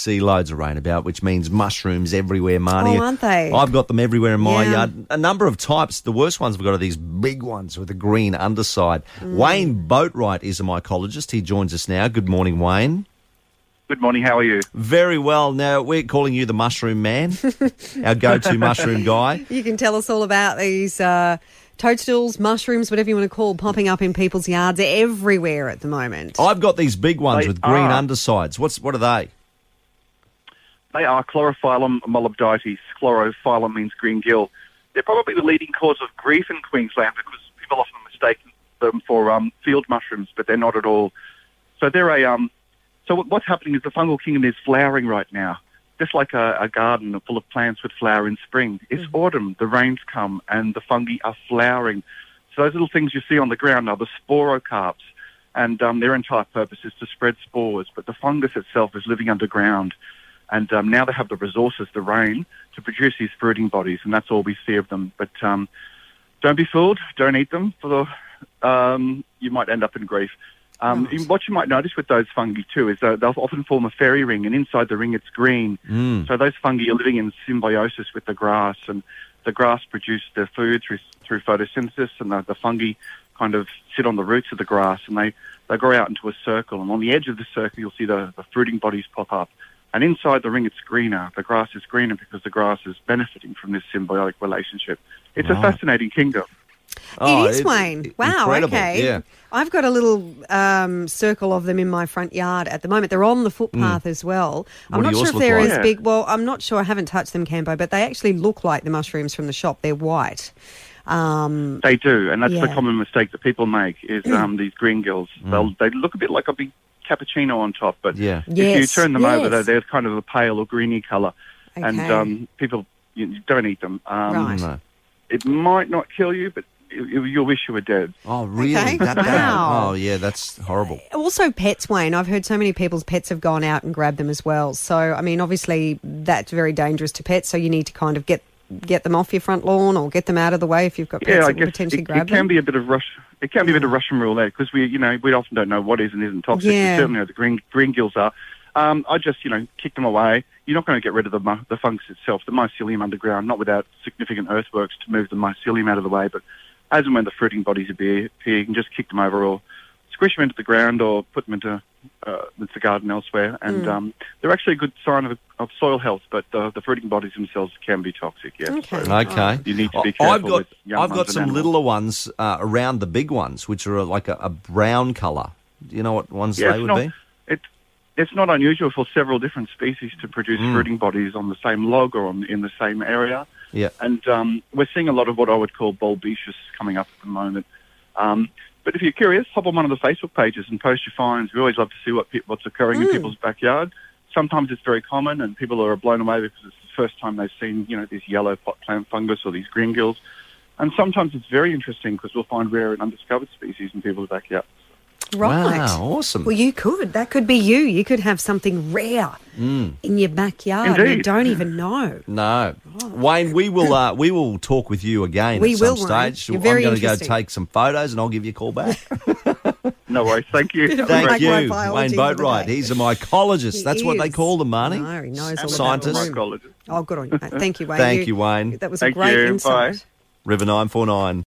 see loads of rain about, which means mushrooms everywhere, Marnie. Oh, aren't they? I've got them everywhere in my Yeah. yard. A number of types. The worst ones we've got are these big ones with a green underside. Mm. Wayne Boatwright is a mycologist. He joins us now. Good morning, Wayne. Good morning. How are you? Very well. Now, we're calling you the mushroom man, our go to mushroom guy. You can tell us all about these uh, toadstools, mushrooms, whatever you want to call, popping up in people's yards everywhere at the moment. I've got these big ones They with green are. undersides. What's What are they? They are Chlorophyllum molybdites. Chlorophyllum means green gill. They're probably the leading cause of grief in Queensland because people often mistake them for um, field mushrooms, but they're not at all. So they're a um. So what's happening is the fungal kingdom is flowering right now, just like a, a garden full of plants would flower in spring. It's autumn. The rains come and the fungi are flowering. So those little things you see on the ground are the sporocarps, and um, their entire purpose is to spread spores. But the fungus itself is living underground, and um, now they have the resources, the rain, to produce these fruiting bodies, and that's all we see of them. But um, don't be fooled. Don't eat them. For the um, you might end up in grief. Um, Right. What you might notice with those fungi too is that they'll often form a fairy ring, and inside the ring it's green. Mm. So those fungi are living in symbiosis with the grass, and the grass produce their food through through photosynthesis, and the, the fungi kind of sit on the roots of the grass, and they, they grow out into a circle. And on the edge of the circle, you'll see the, the fruiting bodies pop up. And inside the ring, it's greener. The grass is greener because the grass is benefiting from this symbiotic relationship. It's a fascinating kingdom. Oh, it is, it- Wayne. it- wow, incredible, okay. yeah. I've got a little um, circle of them in my front yard at the moment. They're on the footpath as well. I'm Mm. What not sure if they're like? as big. Well, I'm not sure. I haven't touched them, Cambo, but they actually look like the mushrooms from the shop. They're white. Um, They do, and that's the common mistake that people make is um, these green gills. They'll they look a bit like a big cappuccino on top, but Yeah. if you turn them over, yes. they're, they're kind of a pale or greeny colour, and um, people you, you don't eat them. Um, Right. No. It might not kill you, but you, you- you'll wish you were dead. Oh, really? Okay. That bad? Wow. Oh, yeah, that's horrible. also, pets, Wayne. I've heard so many people's pets have gone out and grabbed them as well. So, I mean, obviously, that's very dangerous to pets. So, you need to kind of get get them off your front lawn or get them out of the way if you've got pets Yeah, I that will guess potentially it, grab it can be a bit of rush. It can be a bit of Russian roulette because we, you know, we often don't know what is and isn't toxic. Yeah. We certainly know the green green gills are. Um, I just, you know, kick them away. You're not going to get rid of the the fungus itself, the mycelium underground, not without significant earthworks to move the mycelium out of the way. But as and when the fruiting bodies appear, appear you can just kick them over or squish them into the ground or put them into uh, into the garden elsewhere. And um, they're actually a good sign of, of soil health, but uh, the fruiting bodies themselves can be toxic. Yes. Okay. So Okay. you need to be careful I've got with young I've got some littler ones uh, around the big ones, which are like a, a brown colour. Do you know what ones Yeah, they it's would not, be? It, it's not unusual for several different species to produce Mm. fruiting bodies on the same log or on, in the same area. Yeah. And um, we're seeing a lot of what I would call Bolbitius coming up at the moment. Um, but if you're curious, hop on one of the Facebook pages and post your finds. We always love to see what pe- what's occurring in Mm. people's backyard. Sometimes it's very common, and people are blown away because it's the first time they've seen, you know, this yellow pot plant fungus or these green gills. And sometimes it's very interesting because we'll find rare and undiscovered species in people's backyard. Right. Wow, awesome. Well, you could. That could be you. You could have something rare in your backyard. and You don't even know. No, Wayne, we will uh, we will talk with you again We at some will, Wayne. stage. You're very I'm going to go take some photos, and I'll give you a call back. No worries. Thank you. Thank you, Wayne biology for the Boatwright. He's a mycologist. He That's what they call them, Marnie. No, he knows all about the Scientist. room. Oh, good on you. mate. Thank you, Wayne. Thank you, Wayne. That was Thank a great you. insight. Bye. River nine four nine.